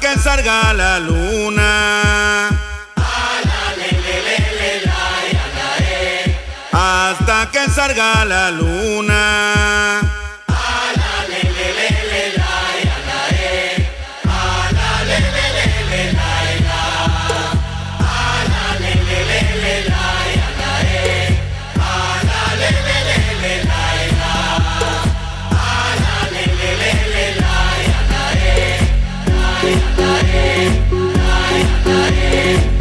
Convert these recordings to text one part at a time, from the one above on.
que salga la luna. Hasta que salga la luna. Hasta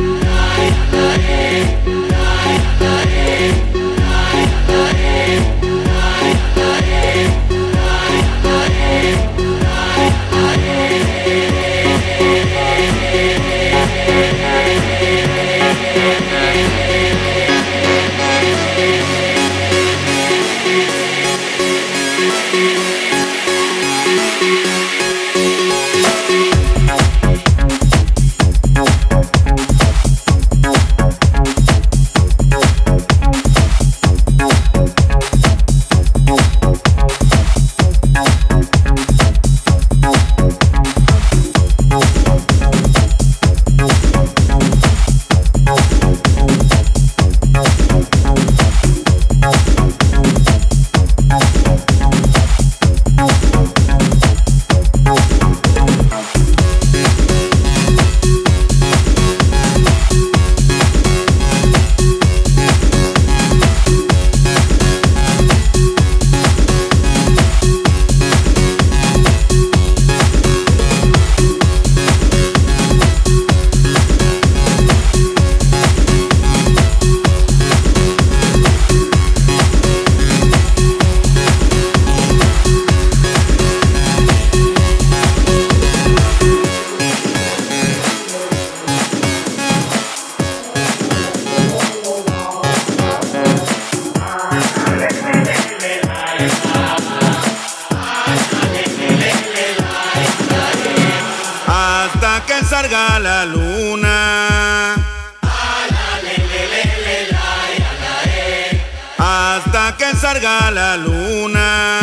Hasta que salga la luna.